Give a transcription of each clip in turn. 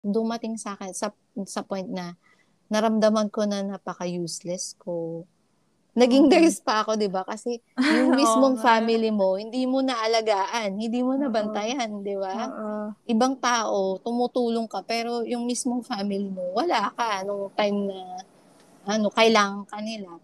dumating sa akin sa sa point na naramdaman ko na napaka-useless ko. Naging Oo. nurse pa ako, 'di ba? Kasi yung mismong nga. family mo, hindi mo naalagaan, hindi mo nabantayan, 'di ba? Ibang tao, tumutulong ka, pero yung mismong family mo, wala ka nung time na ano, kailangan ka nila.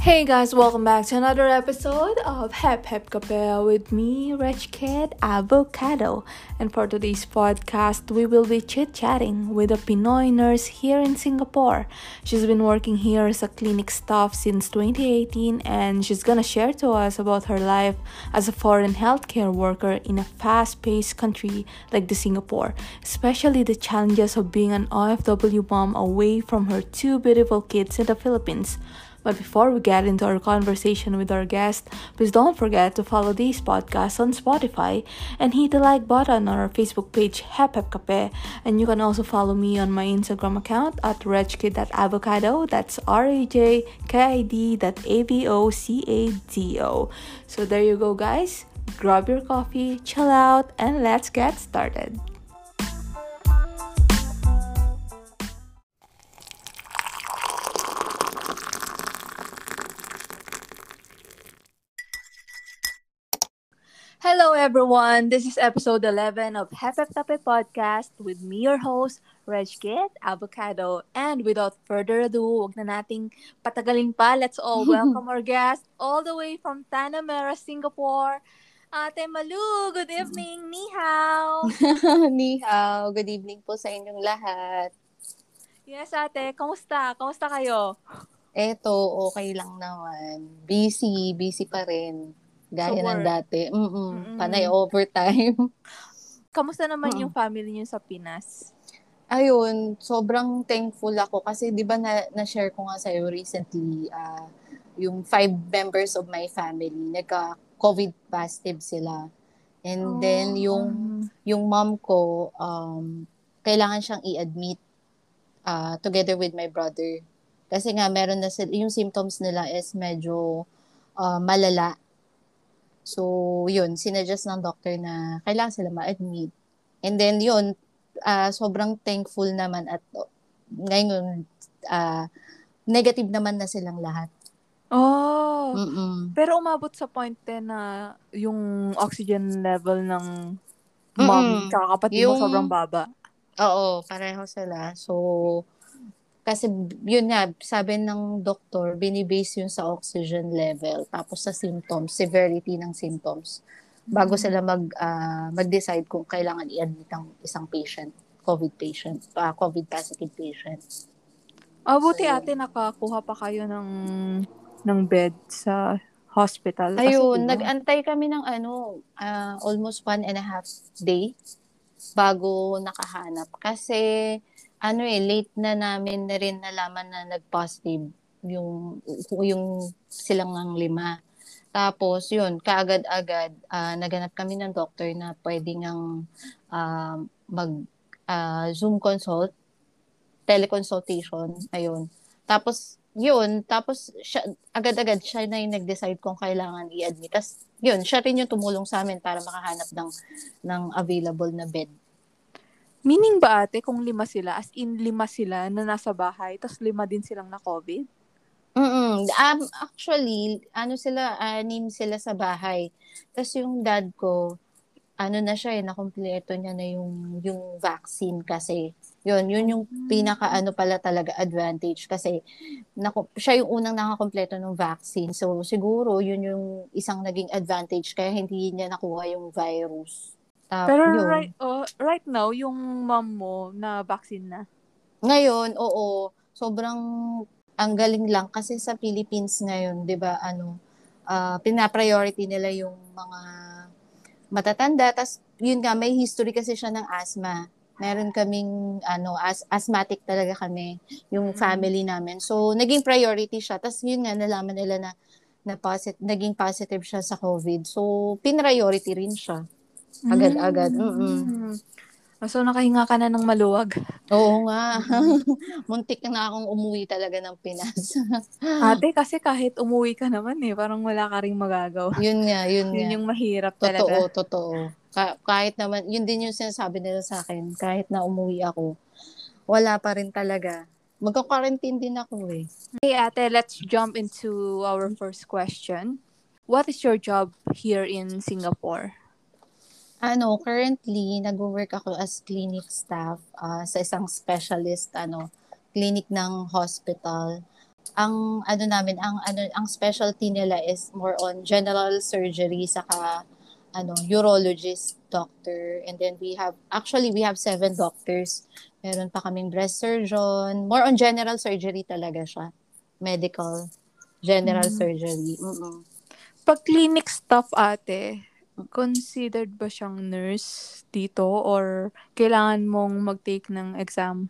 Hey guys, welcome back to another episode of Hep Hep Kape with me, Rich Kid Avocado. And for today's podcast, we will be chit chatting with a Pinoy nurse here in Singapore. She's been working here as a clinic staff since 2018, and she's gonna share to us about her life as a foreign healthcare worker in a fast paced country like the Singapore, especially the challenges of being an OFW mom away from her two beautiful kids in the Philippines. But before we get into our conversation with our guest, please don't forget to follow these podcasts on Spotify and hit the like button on our Facebook page, Hep Hep Cafe. And you can also follow me on my Instagram account at rejkid.avocado. That's R A J K I D A V O C A D O. So there you go, guys. Grab your coffee, chill out, and let's get started. Hello, everyone. This is episode 11 of Hep Hep Tape Podcast with me, your host, Reg Kit Avocado. And without further ado, wag na nating patagalin pa. Let's all welcome our guest all the way from Tanah Merah, Singapore. Ate Malu, good evening. Ni hao. Ni hao, good evening po sa inyong lahat. Yes, ate. Kamusta? Kamusta kayo? Eto, okay lang naman. Busy, busy pa rin. Gaya Sa ng dati. Mm-mm, Mm-mm. panay overtime. Kamusta naman Mm. yung family niyo sa Pinas? Ayun, sobrang thankful ako kasi 'di ba na, na-share ko nga sa recently ah, yung five members of my family nagka COVID positive sila. And then yung um, yung mom ko um kailangan siyang i-admit ah, together with my brother. Kasi nga meron na sila, yung symptoms nila is medyo ah, malala. So, yun, sinuggest ng doctor na kailangan sila ma-admit. And then yun, ah, sobrang thankful naman at oh, ngayon ah, negative naman na silang lahat. Oh, Mm-mm. pero umabot sa point din na yung oxygen level ng mom Mm-mm. tsaka kapatid mo Yung- sobrang baba. Oo, pareho sila. So, kasi yun nga, sabi ng doktor, binibase yun sa oxygen level, tapos sa symptoms, severity ng symptoms, bago Mm. sila mag, ah, mag-decide kung kailangan i-admit ang isang patient, COVID patient, ah, COVID positive patient. Ah, buti So, ate nakakuha pa kayo ng ng bed sa hospital. Kasi, Ayun, diba, nag-antay kami ng ano, ah, almost one and a half day bago nakahanap. Kasi, ano eh, late na namin na rin nalaman na nag-positive yung, yung silang ng lima. Tapos, yun, kaagad-agad, ah, naganap kami ng doctor na pwede ngang ah, mag ah, Zoom consult, teleconsultation, ayun. Tapos, yun, tapos siya, agad-agad siya na yung nag-decide kung kailangan i-admit. Tapos, yun, siya rin yung tumulong sa amin para makahanap ng, ng available na bed. Meaning ba ate kung lima sila, as in lima sila na nasa bahay, tapos lima din silang na COVID? Mm um, actually, ano sila, anim sila sa bahay. Tapos yung dad ko, ano na siya eh, nakumpleto niya na yung, yung vaccine kasi. Yun, yun yung pinaka ano pala talaga advantage kasi naku, siya yung unang nakakompleto ng vaccine. So siguro yun yung isang naging advantage kaya hindi niya nakuha yung virus. Tap, Pero yun. right, oh, right now, yung mom mo na vaccine na. Ngayon, oo, sobrang ang galing lang kasi sa Philippines ngayon, 'di ba, ano, ah pina-priority nila yung mga matatanda. Tas yun nga, may history kasi siya ng asthma. Meron kaming ano, as asthmatic talaga kami, yung Mm. family namin. So naging priority siya. Tas yun nga nalaman nila na na posit- naging positive siya sa COVID. So, pinriority rin siya. Agad-agad. Mm-mm. Mm. So, nakahinga ka na ng maluwag. Oo nga. Muntik na akong umuwi talaga ng Pinas. Ate, kasi kahit umuwi ka naman eh, parang wala ka ring magagawa. yun nga, yun, Yun nga. yung mahirap Totoo, talaga. totoo. Ka- kahit naman, yun din yung sinasabi nila sa akin, kahit na umuwi ako, wala pa rin talaga. Magka-quarantine din ako eh. Okay, ate, let's jump into our first question. What is your job here in Singapore? Ano, currently, nag-work ako as clinic staff ah, sa isang specialist, ano, clinic ng hospital. Ang ano namin, ang ano, ang specialty nila is more on general surgery saka ano, urologist doctor. And then we have actually we have seven doctors. Meron pa kaming breast surgeon. More on general surgery talaga siya. Medical general Mm. surgery. Mm-mm. Pag clinic staff, ate, considered ba siyang nurse dito or kailangan mong mag-take ng exam?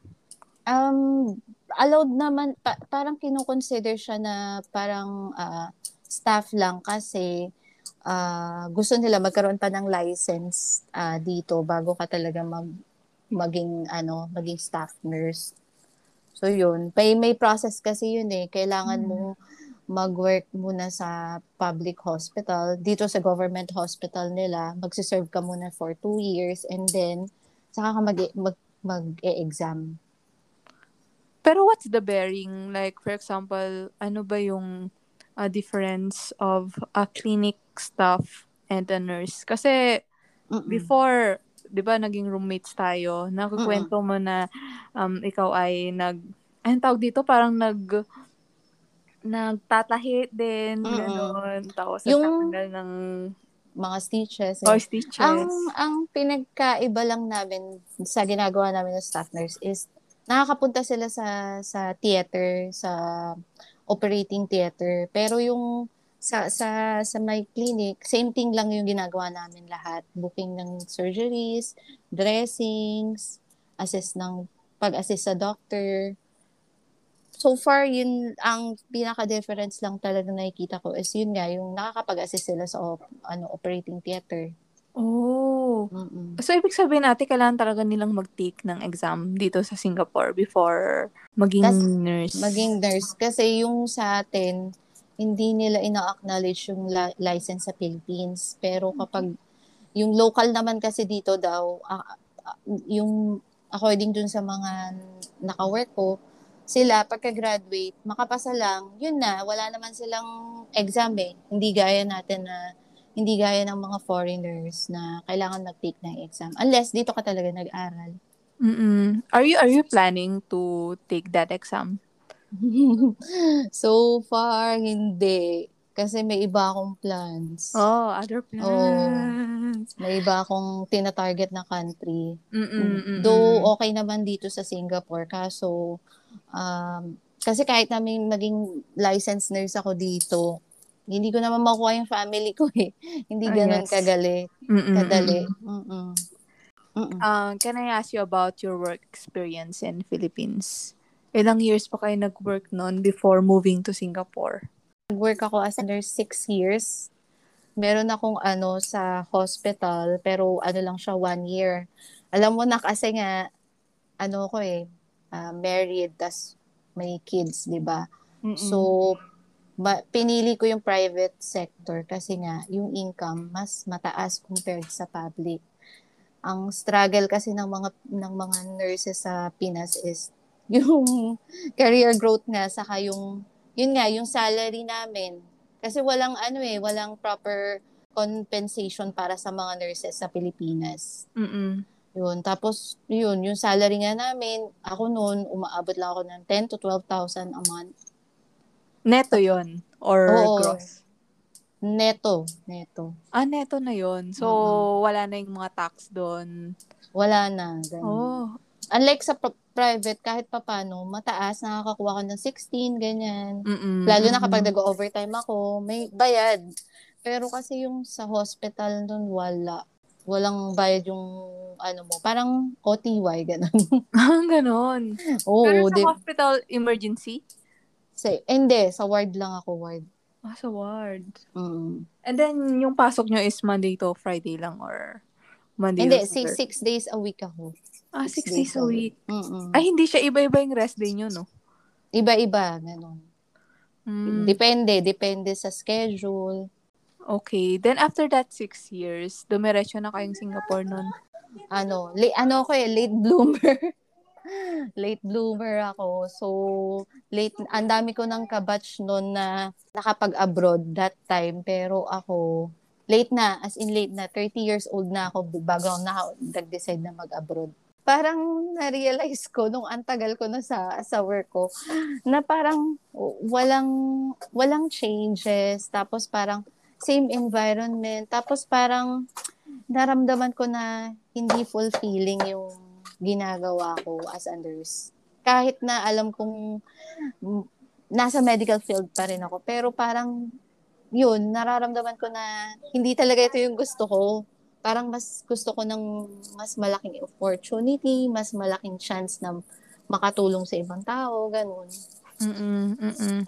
Um, allowed naman, pa- parang kinukonsider siya na parang ah, staff lang kasi ah, gusto nila magkaroon pa ng license ah, dito bago ka talaga mag maging ano, maging staff nurse. So yun, may may process kasi yun eh. Kailangan mo mag-work muna sa public hospital. Dito sa government hospital nila, magsiserve ka muna for two years and then saka ka mag, mag, mag-e-exam. Pero what's the bearing? Like, for example, ano ba yung uh, difference of a clinic staff and a nurse? Kasi Mm-mm. before, di ba, naging roommates tayo, nakukwento mo na um, ikaw ay nag, anong tawag dito, parang nag, nagtatahi din, Mm-mm. gano'n. Tapos, Yung- ng mga stitches. or stitches. Ang ang pinagkaiba lang namin sa ginagawa namin ng staff nurse is nakakapunta sila sa sa theater, sa operating theater. Pero yung sa sa sa my clinic, same thing lang yung ginagawa namin lahat. Booking ng surgeries, dressings, assist ng pag-assist sa doctor. So far, yun ang pinaka-difference lang talaga nakikita ko is yun nga, yung nakakapag-assist sila sa op- ano, operating theater. oh. Mm-mm. So, ibig sabihin natin, kailangan talaga nilang mag-take ng exam dito sa Singapore before maging Tas, nurse. Maging nurse. Kasi yung sa atin, hindi nila ina-acknowledge yung li- license sa Philippines. Pero kapag yung local naman kasi dito daw, ah, ah, yung according dun sa mga naka-work ko, sila pagka-graduate, makapasa lang, yun na, wala naman silang exam eh. Hindi gaya natin na, hindi gaya ng mga foreigners na kailangan mag-take ng exam. Unless dito ka talaga nag-aral. Mm-mm. Are you are you planning to take that exam? so far, hindi. Kasi may iba akong plans. Oh, other plans. May iba akong tina-target na country. Mm-mm, mm-mm. Though okay naman dito sa Singapore, kaso um, kasi kahit namin maging licensed nurse ako dito, hindi ko naman makuha yung family ko eh. Hindi Ah, ganun yes. kagali, Mm-mm, kadali. mm-mm. Mm-mm. Mm-mm. Uh, can I ask you about your work experience in Philippines? Ilang years pa kayo nag-work noon before moving to Singapore? Nag-work ako as a nurse six years. Meron akong ano sa hospital, pero ano lang siya, one year. Alam mo na kasi nga, ano ko eh, ah, married, tas may kids, di ba? So, ba, pinili ko yung private sector kasi nga, yung income mas mataas compared sa public. Ang struggle kasi ng mga ng mga nurses sa Pinas is yung career growth nga saka yung yun nga yung salary namin kasi walang ano eh walang proper compensation para sa mga nurses sa Pilipinas. Mm-mm. Yun. Tapos, yun, yung salary nga namin, ako noon, umaabot lang ako ng 10 to 12,000 a month. Neto yon Or Oo. gross? Neto. Neto. Ah, neto na yon So, Oo. wala na yung mga tax doon. Wala na. Ganun. Oh. Unlike sa pri- private, kahit papano, mataas, nakakakuha ko ng 16, ganyan. Mm-mm. Lalo na kapag nag-overtime ako, may bayad. Pero kasi yung sa hospital nun, wala. Walang bayad yung ano mo. Parang OTY, ganun. Ah, ganon. Oo, Pero sa di, hospital emergency? sa, hindi, sa ward lang ako, ward. Ah, sa ward. Mm. And then, yung pasok nyo is Monday to Friday lang or Monday Hindi, six, six days a week ako. Ah, Six 6 days days a week. Mm-mm. Ay, hindi siya iba-iba yung rest day nyo, no? Iba-iba, ganun. Mm, Depende, depende sa schedule. Okay. Then, after that six years, dumiretso na kayong Singapore nun. Ano, late, ano ako eh, late bloomer. late bloomer ako. So, late, ang dami ko ng kabatch noon na nakapag-abroad that time. Pero ako, late na, as in late na, 30 years old na ako bago ako na- nag-decide na mag-abroad. Parang na-realize ko nung ang tagal ko na sa sa work ko na parang walang walang changes tapos parang same environment tapos parang naramdaman ko na hindi fulfilling yung ginagawa ko as a nurse. Kahit na alam kong nasa medical field pa rin ako pero parang yun, nararamdaman ko na hindi talaga ito yung gusto ko. Parang mas gusto ko ng mas malaking opportunity, mas malaking chance na makatulong sa ibang tao, ganun. Mm-mm, mm-mm.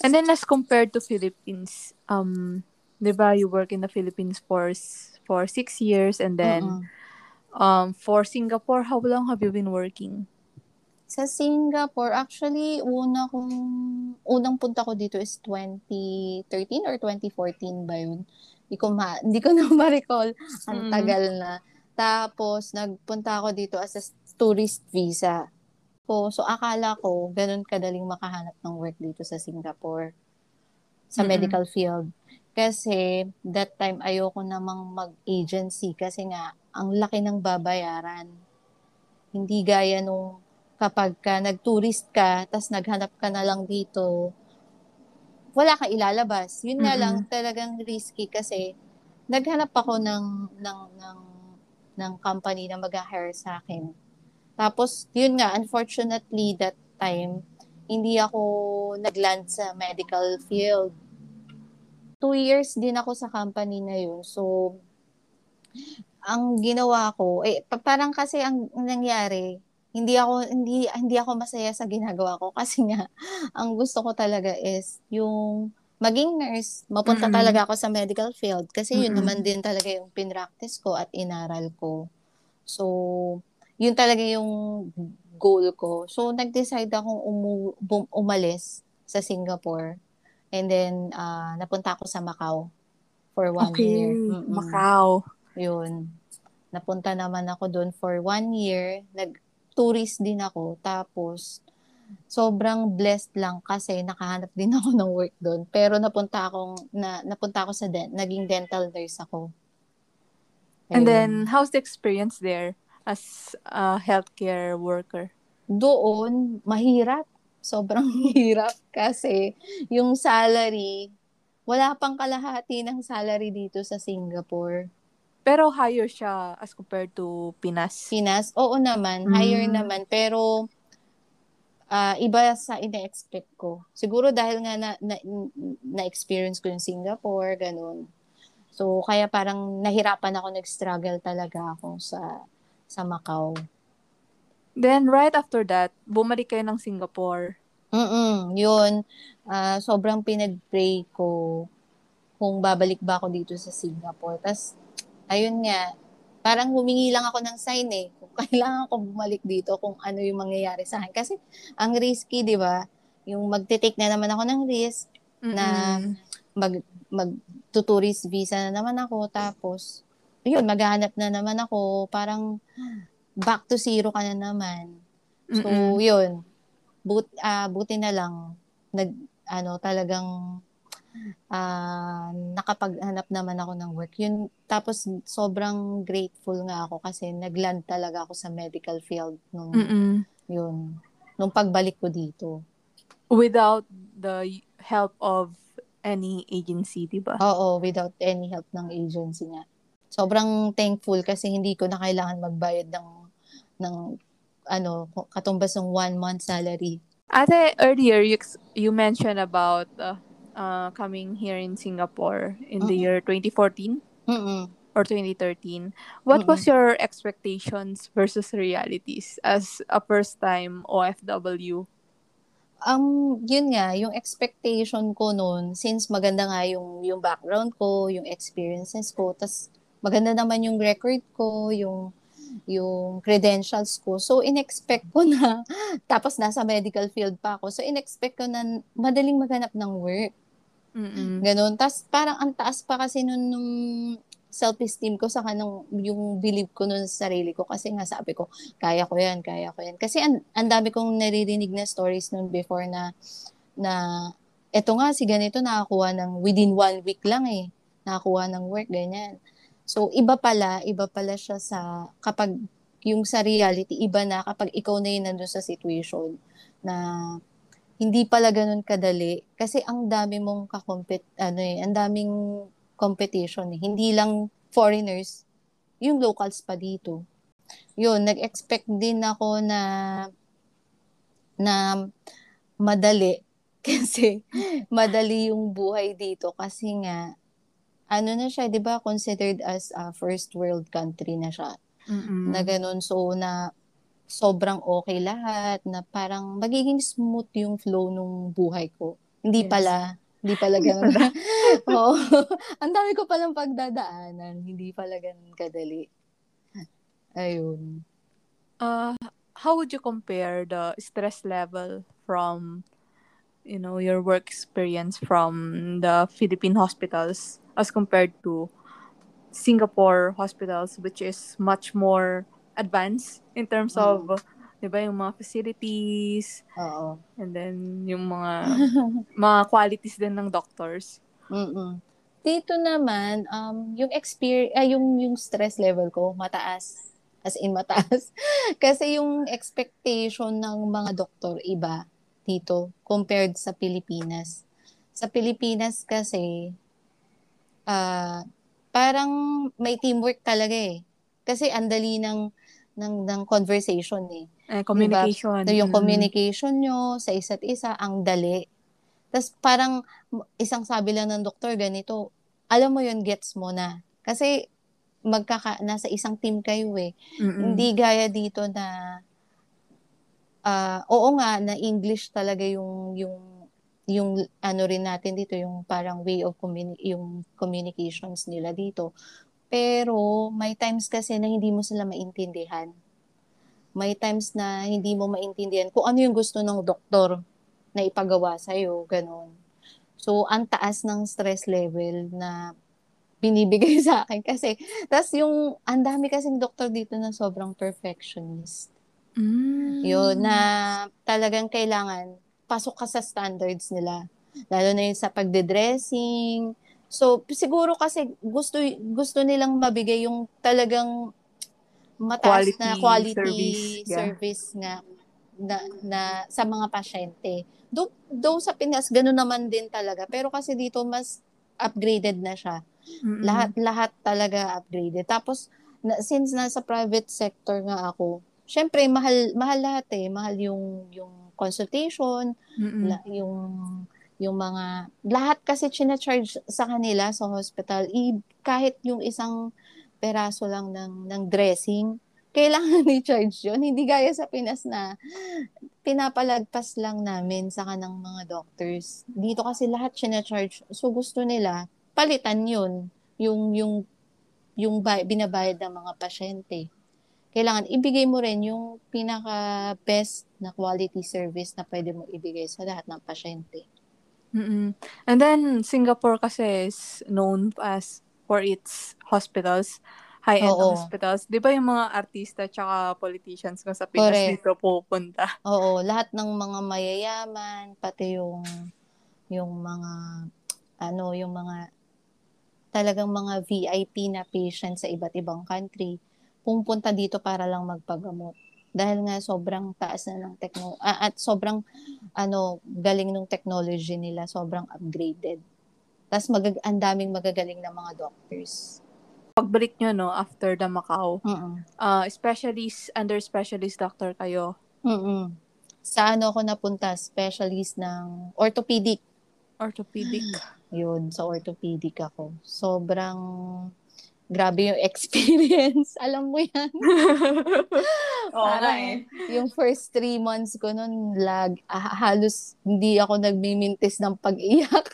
And then, as compared to Philippines, um, di ba, you work in the Philippines for for six years and then Mm-mm. um for Singapore, how long have you been working? Sa Singapore, actually, una kong, unang punta ko dito is 2013 or 2014 ba yun? Hindi ko, ma, hindi ko na ma-recall. Ang Mm. tagal na. Tapos, nagpunta ako dito as a tourist visa. So, so akala ko, ganun kadaling makahanap ng work dito sa Singapore. Sa Mm-mm. medical field. Kasi, that time, ayoko namang mag-agency kasi nga, ang laki ng babayaran. Hindi gaya nung kapag ka nag-tourist ka, tas naghanap ka na lang dito, wala kang ilalabas. Yun nga Mm-mm. lang talagang risky kasi naghanap ako ng ng ng ng company na mag-hire sa akin. Tapos yun nga unfortunately that time hindi ako nagland sa medical field. Two years din ako sa company na yun. So, ang ginawa ko, eh, pa- parang kasi ang ang nangyari, hindi ako hindi hindi ako masaya sa ginagawa ko kasi nga ang gusto ko talaga is yung maging nurse, mapunta Mm-mm. talaga ako sa medical field kasi yun Mm-mm. naman din talaga yung pinractice ko at inaral ko. So, yun talaga yung goal ko. So, nag-decide akong umu- bum- umalis sa Singapore. And then, ah, napunta ako sa Macau for one Okay, year. Mm-mm. Macau. Yun. Napunta naman ako doon for one year. Nag-tourist din ako. Tapos, sobrang blessed lang kasi nakahanap din ako ng work doon. Pero napunta akong, na, napunta ako sa, den- naging dental nurse ako. And Ayun. then, how's the experience there as a healthcare worker? doon, mahirap. Sobrang hirap kasi yung salary, wala pang kalahati ng salary dito sa Singapore. Pero higher siya as compared to Pinas. Pinas, oo naman, Mm. higher naman, pero ah, iba sa ina-expect ko. Siguro dahil nga na, na, na-experience ko yung Singapore, ganun. So, kaya parang nahirapan ako, nag-struggle talaga ako sa sa Macau. Then, right after that, bumalik kayo ng Singapore. Mm yun. Ah, sobrang pinag-pray ko kung babalik ba ako dito sa Singapore. Tapos, ayun nga, parang humingi lang ako ng sign eh. Kung kailangan ko bumalik dito, kung ano yung mangyayari sa akin. Kasi, ang risky, di ba? Yung magte-take na naman ako ng risk, Na- Mm-mm. mag, mag tourist visa na naman ako, tapos, yun, maghahanap na naman ako, parang back to zero ka na naman. So, Mm-mm. yun. But, ah, buti na lang, nag, ano, talagang, ah, nakapaghanap naman ako ng work. Yun, tapos, sobrang grateful nga ako kasi nagland talaga ako sa medical field nung, Mm-mm. yun, nung pagbalik ko dito. Without the help of any agency, di ba? Oo, without any help ng agency nga. Sobrang thankful kasi hindi ko na kailangan magbayad ng, ng, ano, katumbas ng one month salary. Ate, earlier you, you mentioned about uh, uh, coming here in Singapore in the Mm-mm. year 2014 Mm-mm. or 2013. What was your expectations versus realities as a first-time OFW? Um, yun nga, yung expectation ko noon, since maganda nga yung, yung background ko, yung experiences ko, tas maganda naman yung record ko, yung, yung credentials ko. So, inexpect ko na, tapos nasa medical field pa ako. So, inexpect ko na madaling maghanap ng work. Mm-mm. Ganon. Tapos, parang ang taas pa kasi nun nung self-esteem ko sa kanong yung believe ko nun sa sarili ko kasi nga sabi ko kaya ko yan kaya ko yan kasi ang, ang dami kong naririnig na stories nun before na na eto nga si ganito nakakuha ng within one week lang eh nakakuha ng work ganyan so iba pala iba pala siya sa kapag yung sa reality iba na kapag ikaw na yun nandun sa situation na hindi pala ganun kadali kasi ang dami mong kakompet ano eh ang daming competition eh. Hindi lang foreigners, yung locals pa dito. Yun, nag-expect din ako na na madali kasi madali yung buhay dito kasi nga ano na siya, 'di ba, considered as a first world country na siya. Mm-mm. Na ganun so na sobrang okay lahat na parang magiging smooth yung flow nung buhay ko. Hindi Yes. pala hindi pala ganun. Oo. Ang dami ko palang pagdadaanan. Hindi pala ganun kadali. Ayun. Uh, how would you compare the stress level from you know your work experience from the Philippine hospitals as compared to Singapore hospitals which is much more advanced in terms of 'di ba yung mga facilities Oo. and then yung mga mga qualities din ng doctors. Mm-mm. Dito naman, um, yung experience, ay, yung, yung stress level ko, mataas. As in, mataas. Kasi yung expectation ng mga doktor, iba dito, compared sa Pilipinas. Sa Pilipinas kasi, ah, parang may teamwork talaga eh. Kasi andali ng, ng, ng conversation eh. Eh, communication. So, yung Mm. communication nyo sa isa't isa, ang dali. Tapos parang isang sabi lang ng doktor, ganito, alam mo yun, gets mo na. Kasi magkaka, nasa isang team kayo eh. Mm-mm. Hindi gaya dito na, ah, oo nga, na English talaga yung, yung, yung ano rin natin dito, yung parang way of communi- yung communications nila dito. Pero may times kasi na hindi mo sila maintindihan. May times na hindi mo maintindihan kung ano yung gusto ng doktor na ipagawa sa'yo, ganun. So, ang taas ng stress level na binibigay sa akin kasi, tas yung, ang dami kasing doktor dito na sobrang perfectionist. Mm. Yun, na talagang kailangan, pasok ka sa standards nila. Lalo na yun sa pagde-dressing. So, siguro kasi gusto, gusto nilang mabigay yung talagang mataas na Quality quality service, yeah. service nga na, na sa mga pasyente. Do, do sa Pinas, ganun naman din talaga. Pero kasi dito, mas upgraded na siya. Mm-mm. Lahat, lahat talaga upgraded. Tapos, na, since nasa private sector nga ako, syempre, mahal, mahal lahat eh. Mahal yung, yung consultation, Mm-mm. la, yung, yung mga, lahat kasi charge sa kanila sa hospital, i, kahit yung isang peraso lang ng, ng dressing, kailangan i-charge yun. Hindi gaya sa Pinas na pinapalagpas lang namin sa kanang mga doctors. Dito kasi lahat charge So gusto nila, palitan yun. Yung, yung, yung bay- binabayad ng mga pasyente. Kailangan ibigay mo rin yung pinaka-best na quality service na pwede mo ibigay sa lahat ng pasyente. Mm-mm. And then Singapore kasi is known as for its hospitals, high-end Oo. hospitals. 'Di ba yung mga artista tsaka politicians kung sa Pinas Correct. dito pupunta? Oo, lahat ng mga mayayaman, pati yung yung mga ano, yung mga talagang mga VIP na patients sa iba't ibang country, pumunta dito para lang magpagamot. Dahil nga sobrang taas na ng techno ah, at sobrang ano, galing ng technology nila, sobrang upgraded. Tapos magag ang daming magagaling na mga doctors. Pagbalik nyo, no, after the Macau, Mm. uh, specialist, under specialist doctor kayo. Mm. Sa ano ako napunta, specialist ng orthopedic. Orthopedic. Yun, sa orthopedic ako. Sobrang grabe yung experience. Alam mo yan. Oo Parang eh. Yung first three months ko nun, lag, ah, halos hindi ako nagmimintis ng pag-iyak.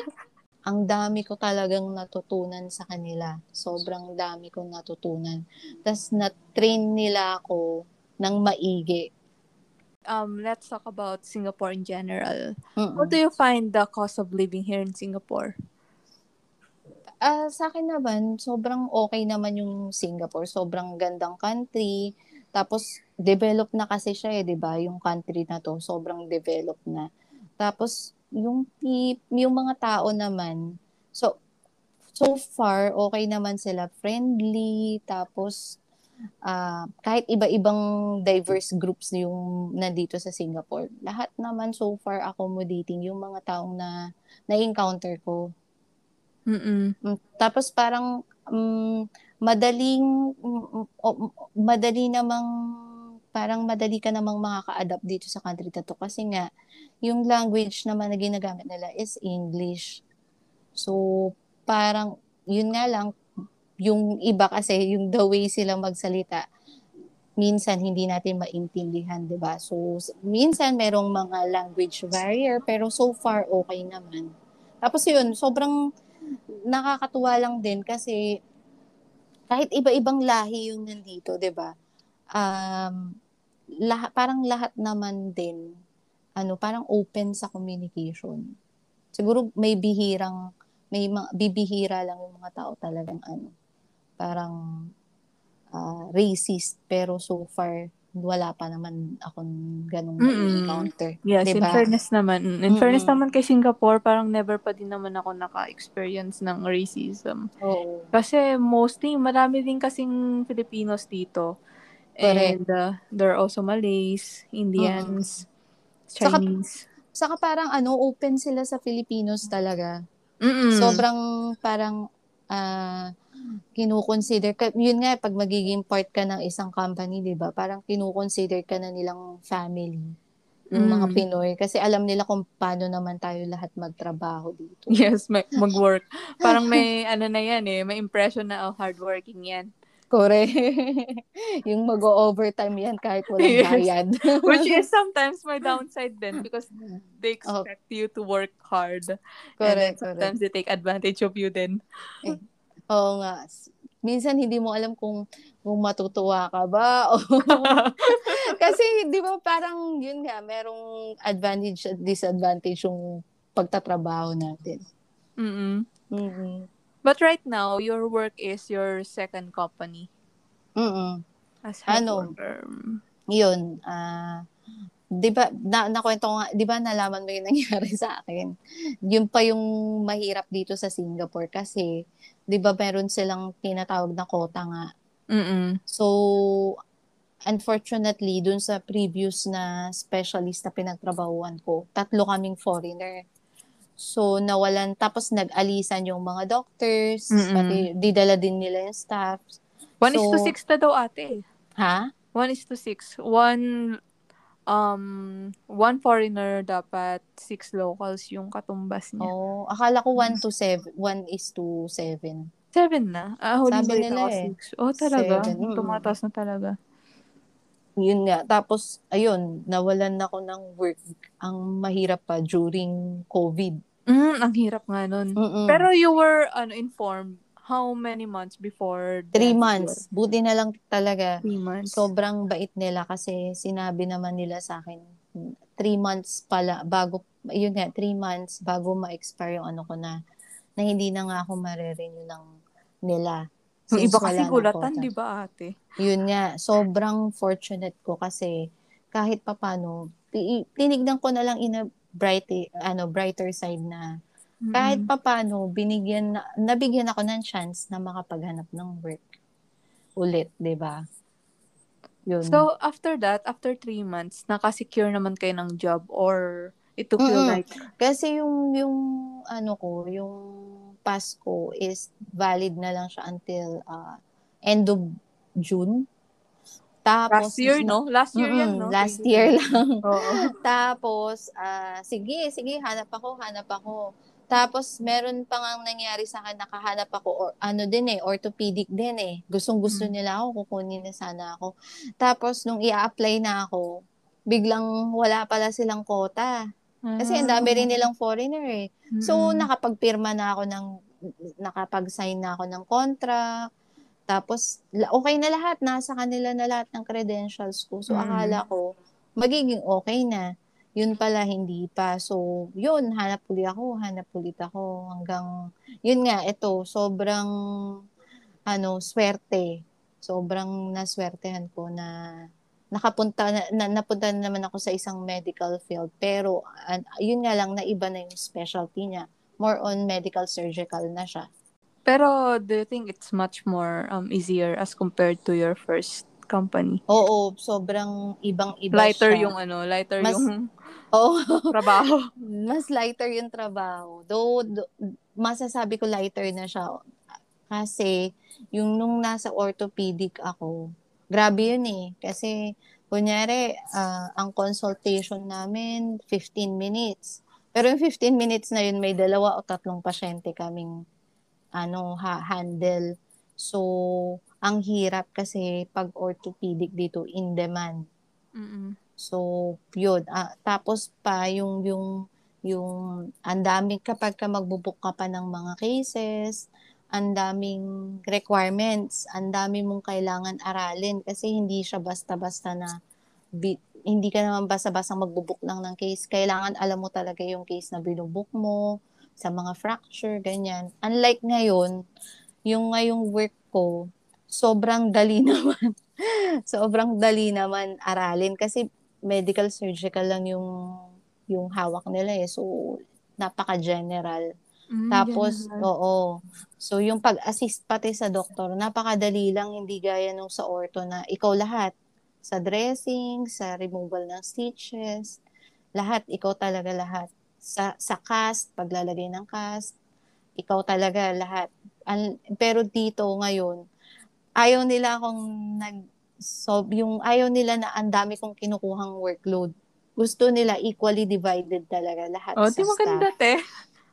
ang dami ko talagang natutunan sa kanila. Sobrang dami kong natutunan. Tapos na-train nila ako ng maigi. Um, let's talk about Singapore in general. Mm-mm. How do you find the cost of living here in Singapore? Ah, sa akin naman, sobrang okay naman yung Singapore. Sobrang gandang country. Tapos, develop na kasi siya eh, di ba? Yung country na to, sobrang develop na. Tapos, yung yung mga tao naman, so, so far, okay naman sila. Friendly, tapos, ah kahit iba-ibang diverse groups yung nandito sa Singapore, lahat naman so far accommodating yung mga taong na na-encounter ko. Mm-mm. Mm, Tapos parang um, madaling mm, o- madali namang parang madali ka namang makaka-adapt dito sa country na to kasi nga yung language naman na ginagamit nila is English. So parang yun nga lang yung iba kasi yung the way sila magsalita minsan hindi natin maintindihan, 'di ba? So minsan merong mga language barrier pero so far okay naman. Tapos yun, sobrang nakakatuwa lang din kasi kahit iba-ibang lahi yung nandito, 'di ba? Um lahat parang lahat naman din ano, parang open sa communication. Siguro may bihirang may mga bibihira lang yung mga tao talagang ano, parang ah, racist pero so far wala pa naman akong ganong Mm-mm. encounter. Yes, in Diba? fairness naman. mm, In fairness Mm-mm. naman kay Singapore, parang never pa din naman ako naka-experience ng racism. Oo. Kasi mostly, marami din kasing Filipinos dito. And Correct. uh, there are also Malays, Indians, Saka- Chinese. Saka parang ano, open sila sa Filipinos talaga. Mm-mm. Sobrang parang ah kinukonsider ka, yun nga, pag magiging part ka ng isang company, di ba? Parang kinukonsider ka na nilang family. Yung mga Mm. Pinoy. Kasi alam nila kung paano naman tayo lahat magtrabaho dito. Yes, may, mag-work. Parang may, ano na yan eh, may impression na, oh, hardworking yan. Correct. yung mag-overtime yan kahit walang Yes. bayad. Which is sometimes my downside then because they expect you to work hard. and correct, correct. sometimes they take advantage of you then. Oo nga. Minsan hindi mo alam kung kung matutuwa ka ba o kasi 'di ba parang yun nga merong advantage at disadvantage yung pagtatrabaho natin. Mm-mm. Mm. But right now, your work is your second company Mm. as Ano? worker. Yun, ah 'di ba na nakwento ko nga, 'di ba nalaman mo yung nangyari sa akin? Yun pa yung mahirap dito sa Singapore kasi 'di ba meron silang tinatawag na quota nga Mm-mm. So, unfortunately, dun sa previous na specialist na pinagtrabahuan ko, tatlo kaming foreigner. So, nawalan, tapos nag-alisan yung mga doctors, Mm-mm. pati didala din nila yung staff. One is to So- six na daw ate. Ha? One is to six. One, um, one foreigner dapat six locals yung katumbas niya. Oh, akala ko 1 to 7, 1 is to 7. Seven na. Ah, huling Sabi nila eh. six. Oh, talaga? Seven, mm. Tumataas na talaga. Yun nga. Tapos, ayun, nawalan ako ng work. Ang mahirap pa during COVID. Mm, ang hirap nga nun. Mm-mm. Pero you were ano informed how many months before Three months. Buti na lang talaga. Three months. Sobrang bait nila kasi sinabi naman nila sa akin, three months pala, bago, yun nga, three months bago ma-expire yung ano ko na, na hindi na nga ako marirenew ng nila. yung iba kasi gulatan, di ba ate? Yun nga, sobrang fortunate ko kasi kahit papano, ti- tinignan ko na lang in a bright, ano, brighter side na kahit Mm-mm. papano, binigyan, na- nabigyan ako ng chance na makapaghanap ng work ulit, di ba? Yun. So, after that, after three months, nakasecure naman kayo ng job or it took you Mm-mm. like, Kasi yung, yung, ano ko, yung pass ko is valid na lang siya until uh, end of June. Tapos, last year, no? Last year yan, no? Last year lang. Oo. Tapos, ah, sige, sige, hanap ako, hanap ako. Tapos, meron pa nga nangyari sa akin, nakahanap ako, or, ano din eh, orthopedic din eh. Gustong gusto Mm. nila ako, kukunin na sana ako. Tapos, nung i-apply na ako, biglang wala pala silang quota. Kasi ang dami rin nilang foreigner eh. So, Mm-mm. nakapagpirma na ako ng, nakapag-sign na ako ng contract. Tapos, okay na lahat. Nasa kanila na lahat ng credentials ko. So, Mm. akala ko, magiging okay na. Yun pala, hindi pa. So, yun, hanap ulit ako, hanap ulit ako. Hanggang, yun nga, ito, sobrang, ano, swerte. Sobrang naswertehan ko na nakapunta na, na napunta na naman ako sa isang medical field pero an- yun nga lang na iba na yung specialty niya more on medical surgical na siya Pero do you think it's much more um easier as compared to your first company? oo sobrang ibang iba lighter siya. yung ano, lighter Mas- yung oo. trabaho. mas lighter yung trabaho. Though, do- masasabi ko lighter na siya. Kasi yung nung nasa orthopedic ako grabe yun eh. Kasi kunyari ah, ang consultation namin 15 minutes. Pero yung 15 minutes na yun may dalawa o tatlong pasyente kaming ano ha, handle so ang hirap kasi pag orthopedic dito in demand Mm-mm. So, yun. Ah, tapos pa, yung, yung, yung, ang daming, kapag ka magbubuk ka pa ng mga cases, ang daming requirements, ang dami mong kailangan aralin kasi hindi siya basta-basta na, bi- hindi ka naman basta-basta magbubuk lang ng case. Kailangan alam mo talaga yung case na binubuk mo, sa mga fracture, ganyan. Unlike ngayon, yung ngayong work ko, sobrang dali naman. sobrang dali naman aralin kasi medical surgical lang yung yung hawak nila eh. So napaka-general. Mm, Tapos general. oo. So yung pag-assist pati sa doktor, napakadali lang hindi gaya nung sa ortho na ikaw lahat sa dressing, sa removal ng stitches, lahat ikaw talaga lahat. Sa sa cast, paglalagay ng cast, ikaw talaga lahat. An- pero dito ngayon, ayaw nila akong nag so yung ayaw nila na ang dami kong kinukuhang workload. Gusto nila equally divided talaga lahat Oh, sa di maganda, staff. te.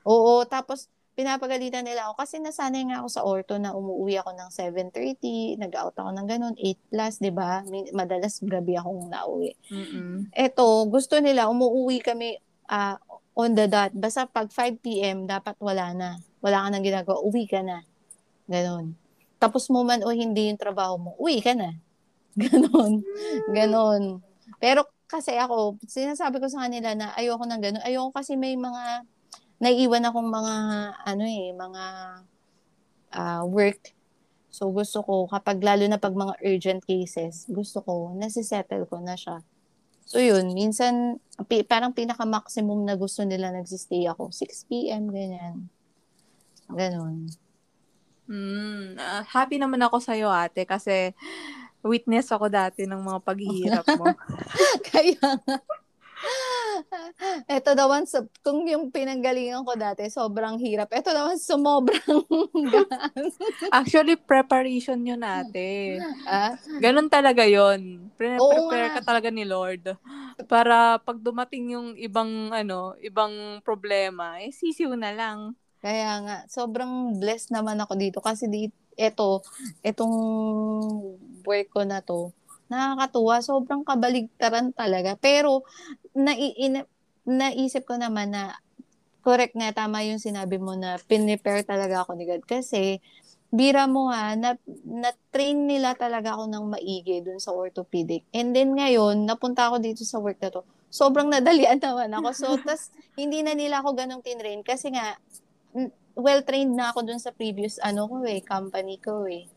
Oo, tapos pinapagalitan nila ako kasi nasanay nga ako sa ortho na umuwi ako ng 7.30, nag-out ako ng ganun, 8 plus, di ba? Madalas gabi akong nauwi. Mm-mm. Eto, gusto nila, umuwi kami ah, on the dot. Basta pag 5 p.m., dapat wala na. Wala ka nang ginagawa, uwi ka na. Ganon. Tapos mo man o hindi yung trabaho mo, uwi ka na. Ganon. Ganon. Pero kasi ako, sinasabi ko sa kanila na ayoko ng ganon. Ayoko kasi may mga, naiiwan akong mga, ano eh, mga ah, work. So gusto ko, kapag lalo na pag mga urgent cases, gusto ko, nasisettle ko na siya. So yun, minsan, parang pinaka-maximum na gusto nila nagsistay ako, 6 p.m., ganyan. Ganon. Mm, ah, happy naman ako sa'yo, ate, kasi witness ako dati ng mga paghihirap mo. Kaya nga. Ito naman, sa, kung yung pinanggalingan ko dati, sobrang hirap. Ito naman, sumobrang gaan. Actually, preparation yun, ate. ah, Ganun talaga yon. Pre-prepare nga. ka talaga ni Lord. Para pag dumating yung ibang, ano, ibang problema, eh, sisiw na lang. Kaya nga, sobrang blessed naman ako dito. Kasi di, eto, etong work ko na to, nakakatuwa. Sobrang kabaligtaran talaga. Pero, nai, ina- naisip ko naman na, correct nga, tama yung sinabi mo na pinrepare talaga ako ni God. Kasi, bira mo ha, na, na-train nila talaga ako ng maigi dun sa orthopedic. And then ngayon, napunta ako dito sa work na to. Sobrang nadalian naman ako. So, tas, hindi na nila ako ganong tinrain. Kasi nga, well-trained na ako dun sa previous, ano ko eh, company ko eh.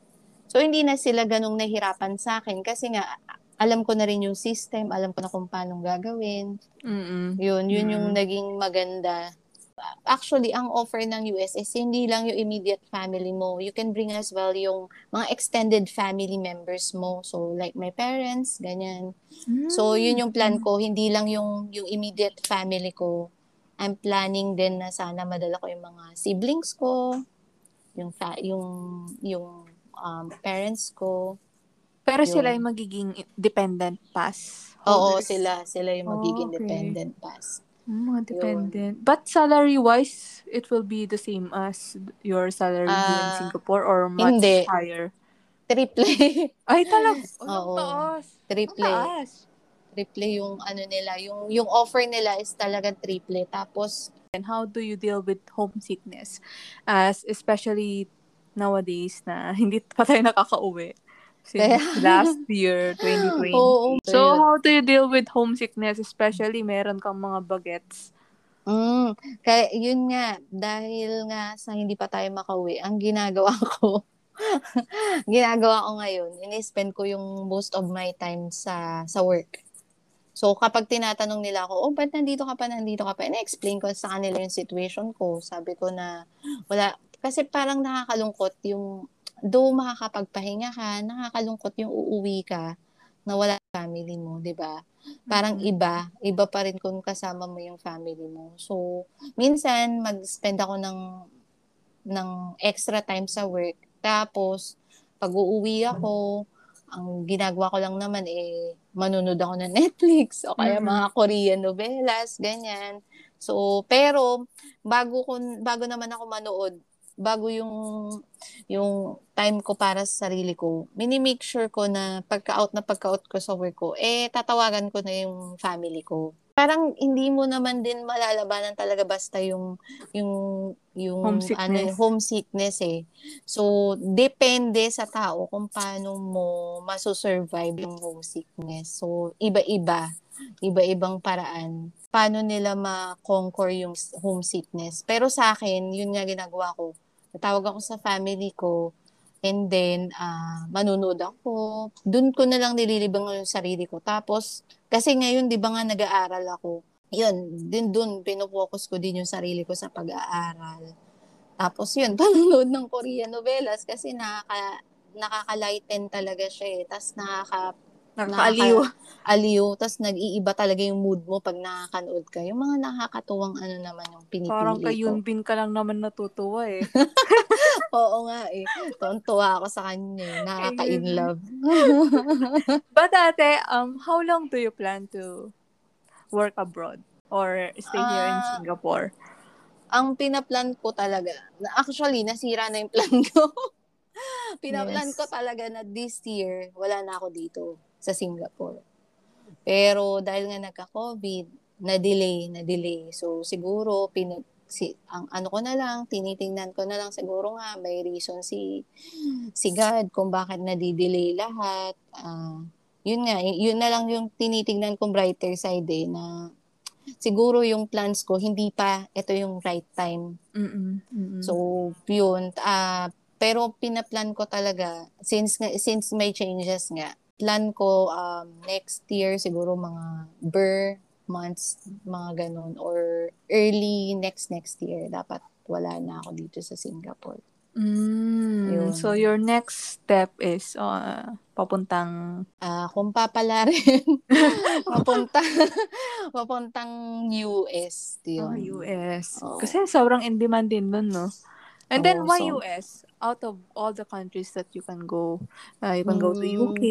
So, hindi na sila ganong nahirapan sa akin. Kasi nga, alam ko na rin yung system, alam ko na kung paano gagawin. Mm-mm. Yun, yun yung Mm. naging maganda. Actually, ang offer ng US is hindi lang yung immediate family mo. You can bring as well yung mga extended family members mo. So, like my parents, ganyan. So, yun yung plan ko. Hindi lang yung, yung immediate family ko. I'm planning din na sana madala ko yung mga siblings ko, yung, fa- yung, yung um, parents ko. Pero Yun. sila ay magiging dependent pass. Oo, holders. sila. Sila yung magiging Oh, okay. dependent pass. Mm, Mga dependent. But salary-wise, it will be the same as your salary here in Singapore or much hindi. higher? Triple. Ay, talaga. Oo. Ang. Ang Triple. taas. Triple yung ano nila, yung yung offer nila is talaga triple. Tapos and how do you deal with homesickness as especially nowadays na hindi pa tayo nakakauwi since last year 2020. Oo. so how do you deal with homesickness especially meron kang mga bagets? Mm, kaya yun nga dahil nga sa hindi pa tayo makauwi, ang ginagawa ko ginagawa ko ngayon, ini-spend ko yung most of my time sa sa work. So, kapag tinatanong nila ako, oh, ba't nandito ka pa, nandito ka pa? Ina-explain ko sa kanila yung situation ko. Sabi ko na, wala, kasi parang nakakalungkot yung, do makakapagpahinga ka, nakakalungkot yung uuwi ka na wala family mo, di ba? Parang mm-hmm. iba, iba pa rin kung kasama mo yung family mo. So, minsan, mag-spend ako ng, ng extra time sa work tapos, pag uuwi ako, ang ginagawa ko lang naman eh, manunod ako ng Netflix o kaya mm-hmm. mga Korean novelas, ganyan. So, pero bago ko bago naman ako manood, bago yung yung time ko para sa sarili ko, mini-make sure ko na pagka-out na pagka-out ko sa work ko, eh tatawagan ko na yung family ko parang hindi mo naman din malalabanan talaga basta yung yung yung homesickness. ano homesickness eh. So depende sa tao kung paano mo maso-survive yung homesickness. So iba-iba, iba-ibang paraan paano nila ma-conquer yung homesickness. Pero sa akin, yun nga ginagawa ko. Natawag ako sa family ko And then, uh, manunood ako. Doon ko na lang nililibang yung sarili ko. Tapos, kasi ngayon, di ba nga nag-aaral ako. Yun, din doon, pinofocus ko din yung sarili ko sa pag-aaral. Tapos yun, panonood ng Korean novelas kasi nakaka, nakaka-lighten talaga siya eh. Tapos nakaka Nakakaaliw. Aliw. Tapos nag-iiba talaga yung mood mo pag nakakanood ka. Yung mga nakakatuwang ano naman yung pinipili Parang ko. kay Yunbin ka lang naman natutuwa eh. Oo nga eh. Tuwan-tuwa ako sa kanya eh. Nakaka-in love. But ate, um, how long do you plan to work abroad? Or stay uh, here in ah, Singapore? Ang pinaplan ko talaga, actually, nasira na yung plan ko. pinaplan yes. ko talaga na this year, wala na ako dito sa Singapore. Pero dahil nga nagka-COVID, na-delay, na-delay. So siguro pin si ang ano ko na lang, tinitingnan ko na lang siguro nga may reason si si God kung bakit na-delay lahat. Uh, yun nga, yun na lang yung tinitingnan kong brighter side eh, na siguro yung plans ko hindi pa ito yung right time. Mm-mm, mm-mm. So, yun. Uh, pero pinaplan ko talaga since since may changes nga plan ko um, next year siguro mga ber months, mga ganun, or early next next year, dapat wala na ako dito sa Singapore. Mm, so your next step is uh, papuntang uh, kung papalarin papuntang papuntang US yun. Oh, US. Oh. Kasi sobrang in demand din nun, no? And oh, then why so, US? out of all the countries that you can go, uh, you can mm. go to UK,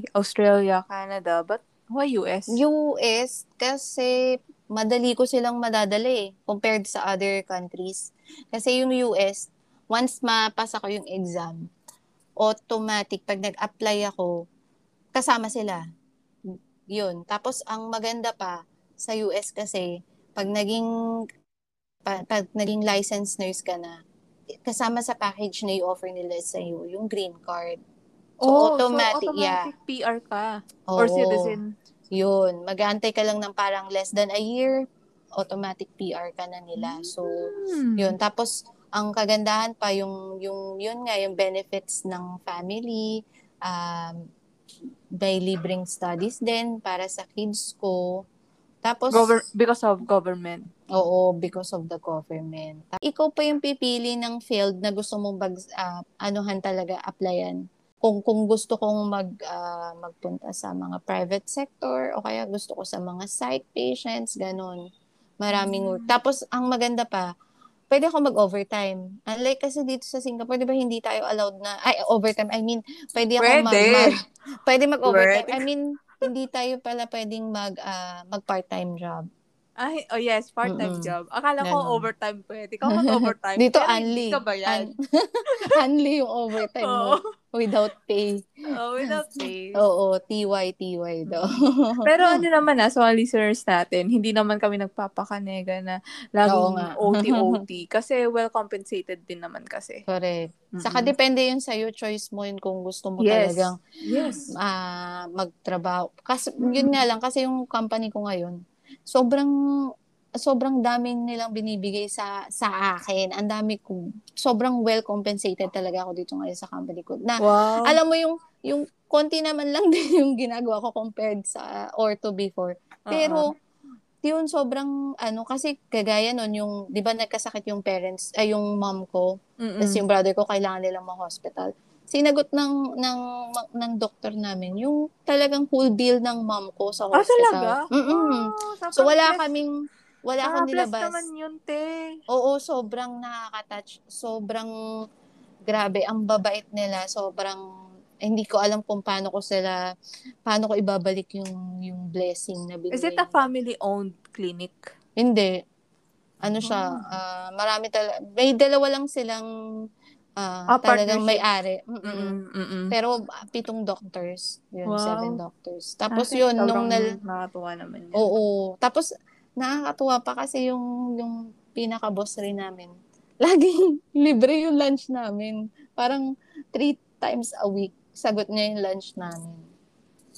mm. Australia, Canada, but why US? US kasi madali ko silang madadali eh, compared sa other countries. Kasi yung US, once mapasa ko yung exam, automatic, pag nag-apply ako, kasama sila. Yun. Tapos, ang maganda pa, sa US kasi, pag naging, pag, pag naging licensed nurse ka na, kasama sa package na i-offer nila sa iyo, yung green card. So, oh, automatic, so automatic yeah. PR ka. Oo. Or citizen. Yun. Mag-aantay ka lang ng parang less than a year, automatic PR ka na nila. So, hmm. yun. Tapos, ang kagandahan pa, yung, yung, yun nga, yung benefits ng family, um, may libreng studies din para sa kids ko. Tapos, Gover- because of government. Oo, because of the government. Ikaw pa yung pipili ng field na gusto mong bag, uh, anuhan talaga, applyan. Kung, kung gusto kong mag, uh, magpunta sa mga private sector o kaya gusto ko sa mga psych patients, ganun. Maraming work. Mm. Tapos, ang maganda pa, pwede ako mag-overtime. Unlike kasi dito sa Singapore, di ba hindi tayo allowed na, ay, overtime, I mean, pwede ako pwede. mag, mag pwede mag-overtime. I mean, hindi tayo pala pwedeng mag, uh, mag-part-time job. Ay, oh yes, part-time Mm-mm. job. Akala ko Ganun. overtime pwede. Ikaw mag-overtime. Dito, Pero only. Ka ba yan? only yung overtime mo. Without pay. oh, without face. Oo, TY, TY daw. Pero ano naman na, so ang listeners natin, hindi naman kami nagpapakanega na laging nga. OT-OT. kasi well compensated din naman kasi. Correct. Mm-mm. Saka depende yun sa'yo, choice mo yun kung gusto mo Yes. talagang Yes. ah magtrabaho. Kasi yun nga lang kasi yung company ko ngayon, sobrang sobrang daming nilang binibigay sa sa akin. Ang dami ko sobrang well compensated talaga ako dito ngayon sa company ko. Na Wow. alam mo yung yung konti naman lang din yung ginagawa ko compared sa ortho before. Pero yun sobrang ano kasi kagaya nun yung 'di ba nagkasakit yung parents ay yung mom ko Mm-mm. tapos yung brother ko kailangan nilang ma-hospital. Sinagot ng ng ng doktor namin yung talagang full bill ng mom ko sa Ah, hospital. talaga? Mm-mm. Oh, So wala kaming wala akong ah, bless nilabas. naman yun, te. Oo, sobrang nakaka-touch. Sobrang grabe. Ang babait nila. Sobrang hindi ko alam kung paano ko sila, paano ko ibabalik yung yung blessing na binigay. Is it a family-owned clinic? Hindi. Ano siya, Oh. ah, marami talaga, may dalawa lang silang ah, Ah, talagang may-ari. Mm-mm. Pero ah, pitong doctors. Yun, Wow. seven doctors. Tapos Ah, yun, nung nal- nakakatuwa naman yun. Oo. Tapos, nakakatuwa pa kasi yung, yung pinaka-boss rin namin. Laging libre yung lunch namin. Parang three times a week, sagot niya yung lunch namin.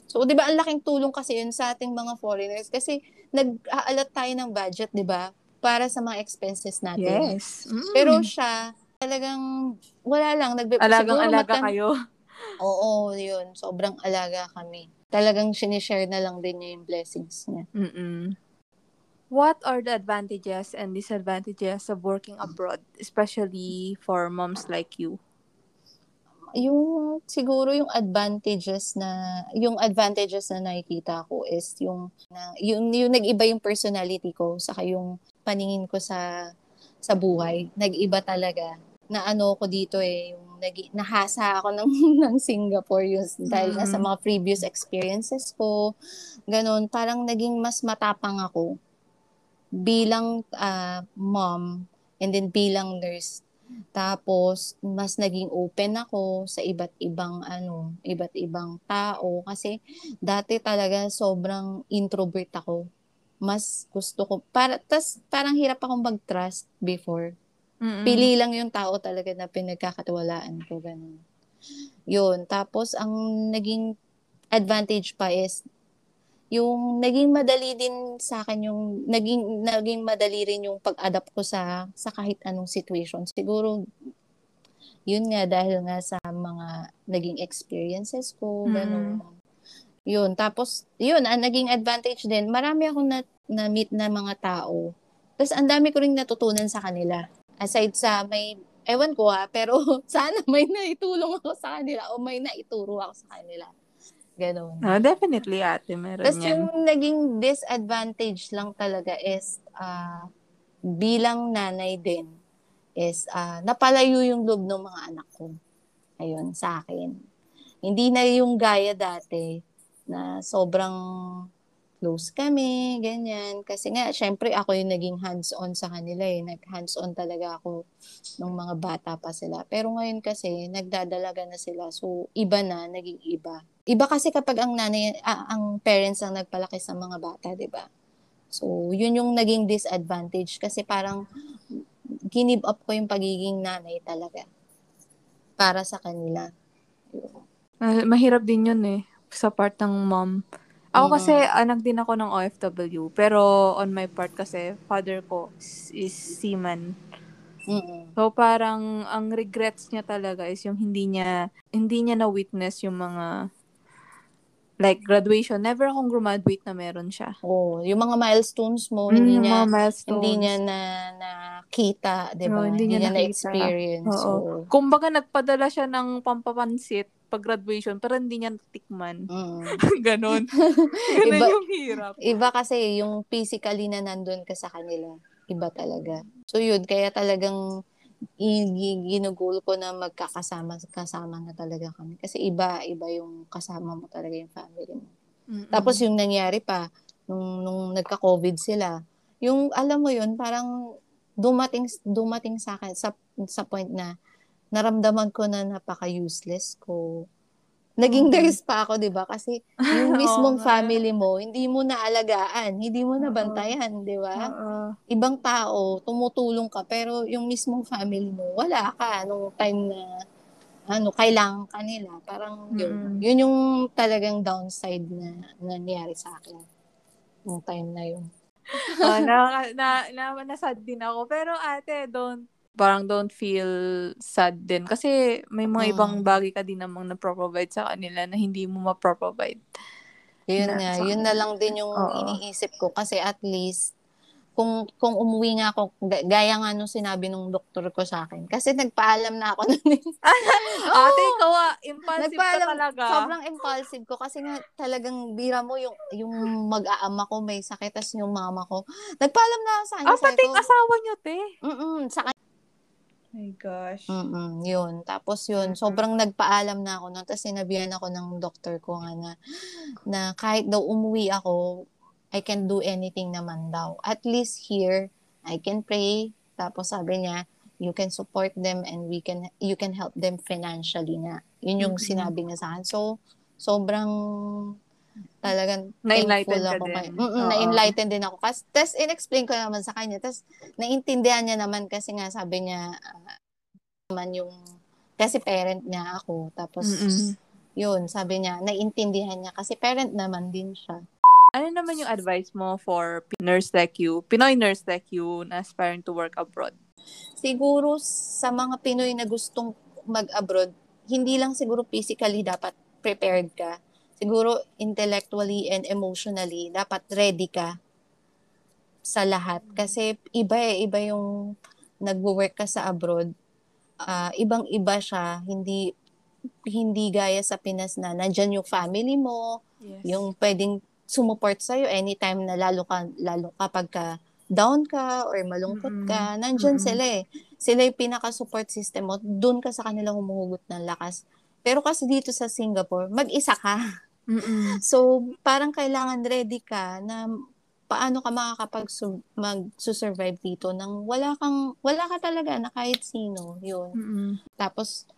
So, di ba, ang laking tulong kasi yun sa ating mga foreigners. Kasi, nag-aalat tayo ng budget, di ba? Para sa mga expenses natin. Yes. Mm. Pero siya, talagang, wala lang. Nagbe- siguro Alagang-alaga matan- kayo. Oo, yun. Sobrang alaga kami. Talagang sinishare na lang din niya yung blessings niya. Mm-mm. What are the advantages and disadvantages of working abroad, especially for moms like you? Yung siguro yung advantages na yung advantages na nakikita ko is yung na, yung, yung nag-iba yung personality ko saka yung paningin ko sa sa buhay. Nag-iba talaga. Na ano ko dito eh, yung nag, nahasa ako ng, ng Singapore yung, dahil nga sa Mhm. mga previous experiences ko. Ganon, parang naging mas matapang ako bilang ah, mom and then bilang nurse. Tapos, mas naging open ako sa iba't ibang ano, iba't ibang tao. Kasi, dati talaga sobrang introvert ako. Mas gusto ko, para, tas, parang hirap akong mag-trust before. Mm-mm. Pili lang yung tao talaga na pinagkakatiwalaan ko, ganun. Yun. Tapos, ang naging advantage pa is, yung naging madali din sa akin yung naging naging madali rin yung pag-adapt ko sa sa kahit anong situation. Siguro yun nga dahil nga sa mga naging experiences ko, Mm. ganun. Yun, tapos yun, ang naging advantage din, marami akong na, na-meet na mga tao. Tapos ang dami ko ring natutunan sa kanila. Aside sa may ewan ko ha, pero sana may naitulong ako sa kanila o may naituro ako sa kanila. Ganon. Ah, definitely, ate. Meron Tapos yan. yung naging disadvantage lang talaga is ah, bilang nanay din is ah, napalayo yung loob ng mga anak ko. Ayun, sa akin. Hindi na yung gaya dati na sobrang close kami, ganyan. Kasi nga, syempre ako yung naging hands-on sa kanila eh. Nag-hands-on talaga ako nung mga bata pa sila. Pero ngayon kasi, nagdadalaga na sila. So, iba na, naging iba. Iba kasi kapag ang nanay, ah, ang parents ang nagpalaki sa mga bata, di ba? So, yun yung naging disadvantage kasi parang ginib up ko yung pagiging nanay talaga para sa kanila. Ah, mahirap din yun eh. Sa part ng mom. Ako Mm. kasi, anak din ako ng OFW. Pero on my part kasi, father ko is, is seaman. Mm-mm. So parang ang regrets niya talaga is yung hindi niya hindi niya na witness yung mga like graduation. Never akong graduate na meron siya. Oh, yung mga milestones mo, Mm, hindi yung niya mga milestones. hindi niya na nakita, 'di ba? Oo, hindi hindi, niya nakita. na-experience. Oo. Oo. Kumbaga nagpadala siya ng pampapansit pag graduation pero hindi niya natikman. Mm. Ganon. Ganon Iba- yung hirap. Iba kasi yung physically na nandun ka sa kanila. Iba talaga. So yun, kaya talagang ginugol ko na magkakasama kasama na talaga kami. Kasi iba, iba yung kasama mo talaga yung family mo. Mm-mm. Tapos yung nangyari pa, nung, nung nagka-COVID sila, yung alam mo yun, parang dumating dumating sa akin sa, sa point na naramdaman ko na napaka-useless ko Naging Mhm. nurse pa ako, 'di ba? Kasi yung mismong family mo, hindi mo naalagaan, hindi mo nabantayan, 'di ba? Ibang tao, tumutulong ka, pero yung mismong family mo, wala ka nung time na ano, kailangan ka nila. Parang yun. Mm. Yun yung talagang downside na nangyari sa akin nung time na yun. Oh, na, na, na, nasad din ako. Pero ate, don't, parang don't feel sad din. Kasi may mga Mm. ibang bagay ka din namang na-provide sa kanila na hindi mo ma-provide. Yun Na- nga, sa yun na lang din yung Oo. iniisip ko kasi at least kung kung umuwi nga ako ga- gaya nga nung sinabi nung doktor ko sa akin kasi nagpaalam na ako nun eh. Ate, ikaw ah, impulsive ka Nagpaalam, talaga. sobrang impulsive ko kasi nga talagang bira mo yung yung mag-aama ko may sakit tas yung mama ko. Nagpaalam na ako sa kanya. Ah, pati ko, asawa niyo, te. Mm-mm, sa. My gosh. Mm-mm, yun. Tapos yun, sobrang nagpaalam na ako nun. Tapos sinabihan ako ng doktor ko nga na, na kahit daw umuwi ako, I can do anything naman daw. At least here, I can pray. Tapos sabi niya, you can support them and we can you can help them financially nga. Yun yung Mm-mm. sinabi niya sa akin. So, sobrang talagang Na-enlighten thankful ako din. kay- na-enlighten din ako. Kasi, tapos in-explain ko naman sa kanya. Tapos naintindihan niya naman kasi nga sabi niya ah, naman yung kasi parent niya ako. Tapos Mm-mm. yun, sabi niya, naiintindihan niya kasi parent naman din siya. Ano naman yung advice mo for nurse like you, Pinoy nurse like you na aspiring to work abroad? Siguro sa mga Pinoy na gustong mag-abroad, hindi lang siguro physically dapat prepared ka. Siguro intellectually and emotionally, dapat ready ka sa lahat. Kasi iba eh, iba yung nagwo-work ka sa abroad. Ah, ibang-iba siya, hindi hindi gaya sa Pinas na nandyan yung family mo, Yes. yung pwedeng sumuport sa'yo anytime na lalo ka, lalo kapag ka down ka or malungkot ka, nandyan Mm-mm. sila eh. Sila yung pinaka-support system mo, doon ka sa kanila humuhugot ng lakas. Pero kasi dito sa Singapore, mag-isa ka. Mm-mm. So, parang kailangan ready ka na paano ka makakapag mag-survive dito nang wala kang wala ka talaga na kahit sino yun Mm-mm. tapos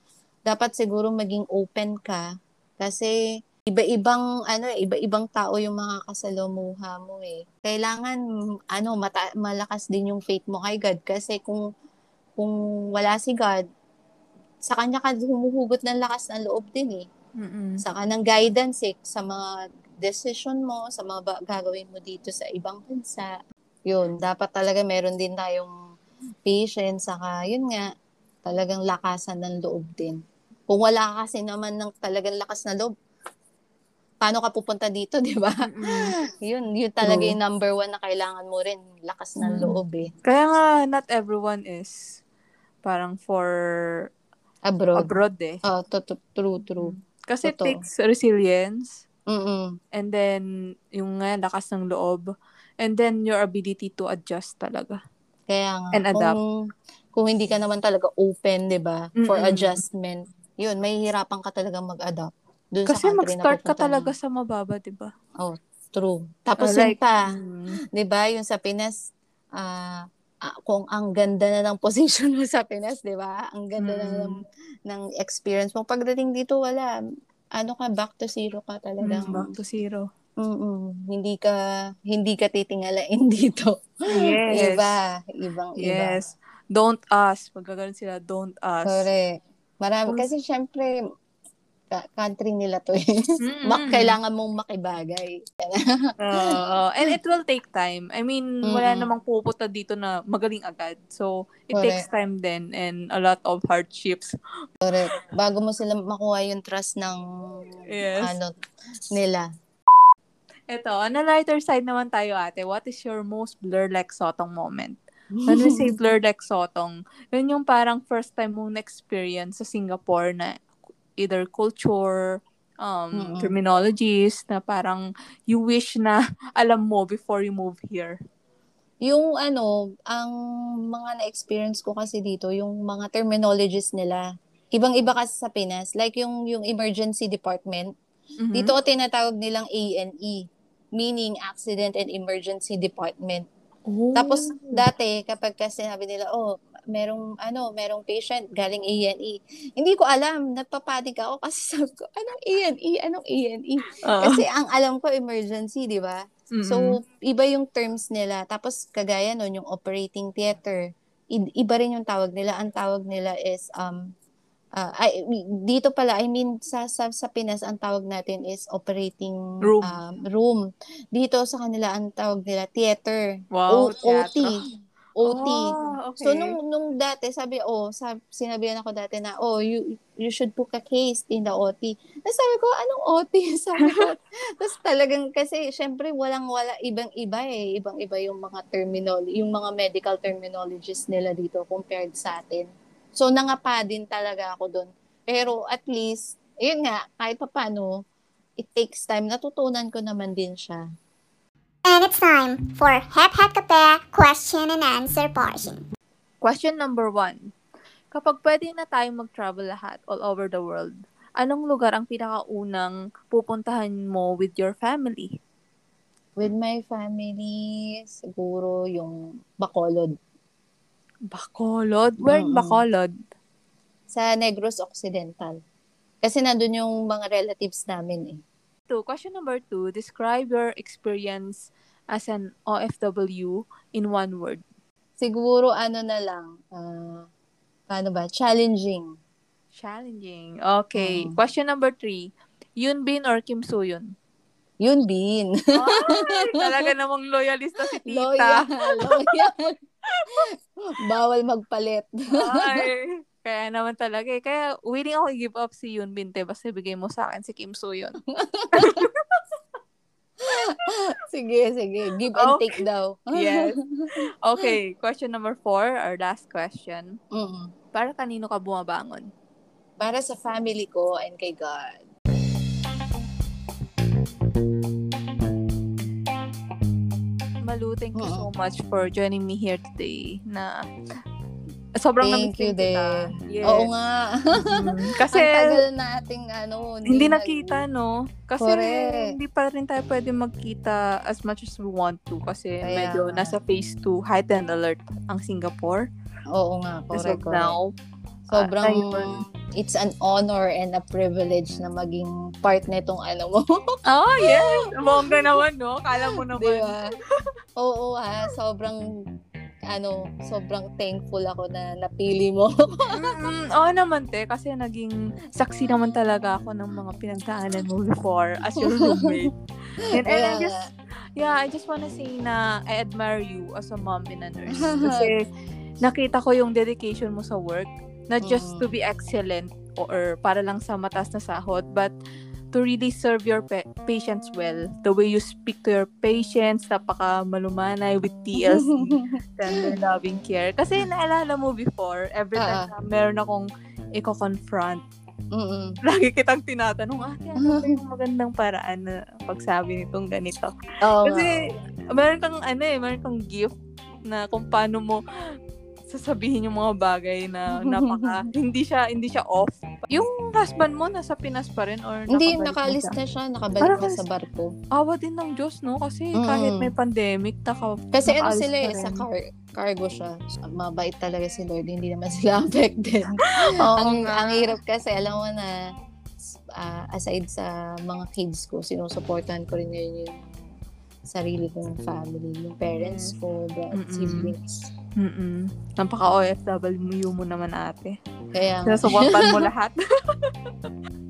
dapat siguro maging open ka kasi iba-ibang ano iba-ibang tao yung mga kasalamuha mo eh. Kailangan ano mata- malakas din yung faith mo kay God kasi kung kung wala si God sa kanya ka humuhugot ng lakas ng loob din eh. Mm-mm. Sa kanang guidance eh, sa mga decision mo, sa mga ba- gagawin mo dito sa ibang bansa. Yun, dapat talaga meron din tayong patience, saka yun nga, talagang lakasan ng loob din. Kung wala ka kasi naman ng talagang lakas na loob, paano ka pupunta dito, di ba? Yun, yun talaga yung number one na kailangan mo rin, lakas ng Mm. loob eh. Kaya nga, not everyone is parang for Abroad. abroad eh. Oh, to, to, true, true. Kasi it Totoo. takes resilience Mm-mm. and then yung nga lakas ng loob and then your ability to adjust talaga. Kaya nga, And adapt. kung, kung hindi ka naman talaga open, di ba, for Mm-mm. adjustment, yun, may hirapan ka talaga mag-adapt. Dun Kasi sa mag-start ka talaga mo. sa mababa, 'di ba? Oh, true. Tapos Uh, yun like, pa, mm, di ba, yung sa Pinas, ah, ah, kung ang ganda na ng position mo sa Pinas, di ba? Ang ganda na ng, Mm. ng experience mo. Pagdating dito, wala. Ano ka, back to zero ka talagang. mm, back to zero. Mm-mm. Hindi ka, hindi ka titingalain dito. Yes. Iba, ibang iba. Yes. Don't ask. Pag sila, don't ask. Correct. Marami, kasi syempre, country nila to eh. Mm-mm. Mak- kailangan mong makibagay. Oo. and it will take time. I mean, wala Mm-mm. namang pupunta dito na magaling agad. So, it Correct. takes time then and a lot of hardships. Correct. Bago mo sila makuha yung trust ng Yes. ano nila. Ito, on the lighter side naman tayo ate, what is your most blur like sotong moment? When we say blur like sotong, yun yung parang first time mong na-experience sa Singapore na either culture, um, Mm-mm. terminologies, na parang you wish na alam mo before you move here. yung ano, ang mga na-experience ko kasi dito, yung mga terminologies nila, ibang-iba kasi sa Pinas. Like yung, yung emergency department, Mhm. dito tinatawag nilang A&E, meaning Accident and Emergency Department. Oh. Tapos, dati, kapag kasi sinabi nila, oh, merong ano, merong patient galing A&E. Hindi ko alam, nagpapanik ako kasi sabi ko, anong A&E? Anong A&E? Oo. Kasi ang alam ko emergency, 'di ba? Mm-mm. So, iba yung terms nila. Tapos, kagaya nun, yung operating theater, i- iba rin yung tawag nila. Ang tawag nila is, um, ah, ay, dito pala, I mean, sa, sa, sa Pinas, ang tawag natin is operating Room. um, room. Dito sa kanila, ang tawag nila theater. Wow, O- OT. OT. Oh, okay. So, nung, nung dati, sabi, oh, sab, sinabihan ako dati na, oh, you, you should book a case in the OT. Tapos sabi ko, anong OT? Sabi ko, tapos talagang, kasi, syempre, walang-wala, ibang-iba eh. Ibang-iba yung mga terminology, yung mga medical terminologies nila dito compared sa atin. So, nangapa din talaga ako doon. Pero, at least, yun nga, kahit papano, it takes time. Natutunan ko naman din siya. And it's time for Hep Hep Kape question and answer portion. Question number one. Kapag pwede na tayong mag-travel lahat all over the world, anong lugar ang pinakaunang pupuntahan mo with your family? With my family, siguro yung Bacolod. Bacolod? Where in Mm-mm. Bacolod? sa Negros Occidental. Kasi nandun yung mga relatives namin eh. Two, question number two. Describe your experience as an OFW in one word. Siguro ano na lang, ah, paano ba, challenging. Challenging. Okay. Mm. Question number three. Yun Bin or Kim Soo-yun? Yun, Bin. Ay, talaga namang loyalista si tita. loyal, loyal. Bawal magpalit. Ay, kaya naman talaga eh. Kaya willing ako i-give up si Yun Bin, te. Basta bigay mo sa akin si Kim Soo-yun. sige, sige. Give and Okay. take daw. Yes. Okay, question number four, our last question. Mm. Para kanino ka bumabangon? Para sa family ko and kay God. Malu, thank you so much for joining me here today. Na sobrang Thank you din. Yes. Oo nga. Mhm. Kasi Ang tagal nating ano, hindi nag- nakita, no? Kasi Correct. hindi pa rin tayo pwede magkita as much as we want to kasi Kaya medyo nga. nasa phase 2 heightened alert ang Singapore. Oo nga, As correct, of correct. now. Sobrang, Ah, ayun. it's an honor and a privilege na maging part nitong ano mo. Oh, yes! Bongga naman, no? Kala mo naman. ba? Oo ha, sobrang, ano, sobrang thankful ako na napili mo. Mm-mm. Oo naman, te. Kasi naging saksi naman talaga ako ng mga pinagdaanan mo before as your roommate. and, and I Kaya just, yeah, I just wanna say na I admire you as a mom and a nurse. Kasi nakita ko yung dedication mo sa work. Not just Mm. to be excellent or para lang sa matas na sahod, but to really serve your pa- patients well. The way you speak to your patients, napaka malumanay with TLC, tender loving care. Kasi naalala mo before, every time na Ah. meron akong i-confront, Mm-mm. lagi kitang tinatanong, ate, ano ba yung magandang paraan na pagsabi nitong ganito? Nga. Kasi, meron kang, ano eh, meron kang gift na kung paano mo sasabihin yung mga bagay na napaka hindi siya hindi siya off. Yung husband mo nasa Pinas pa rin or Hindi, nakaalis siya? na siya. Nakabalik Parang na sa barko. Awa din ng Diyos, no? Kasi Mm. kahit may pandemic, naka, Kasi ano sila eh, sa car, cargo siya. Mabait talaga si Lord. Hindi naman sila affected. Oo ang, nga. ang hirap kasi, alam mo na, ah, aside sa mga kids ko, sinusuportahan ko rin ngayon yung sarili kong family, yung parents ko, Mm-mm. siblings. Mm-mm. Napaka-OFW mo naman ate. Kaya, Sinusuportan mo lahat.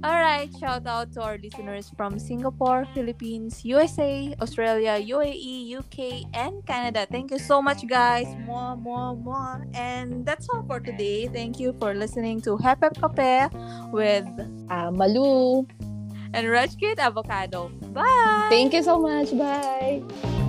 Alright, shout out to our listeners from Singapore, Philippines, USA, Australia, UAE, UK, and Canada. Thank you so much, guys. Mwah, mwah, mwah. And that's all for today. Thank you for listening to Hep Hep Kape with ah, Malu, and Kid Avocado. Bye! thank you so much. Bye!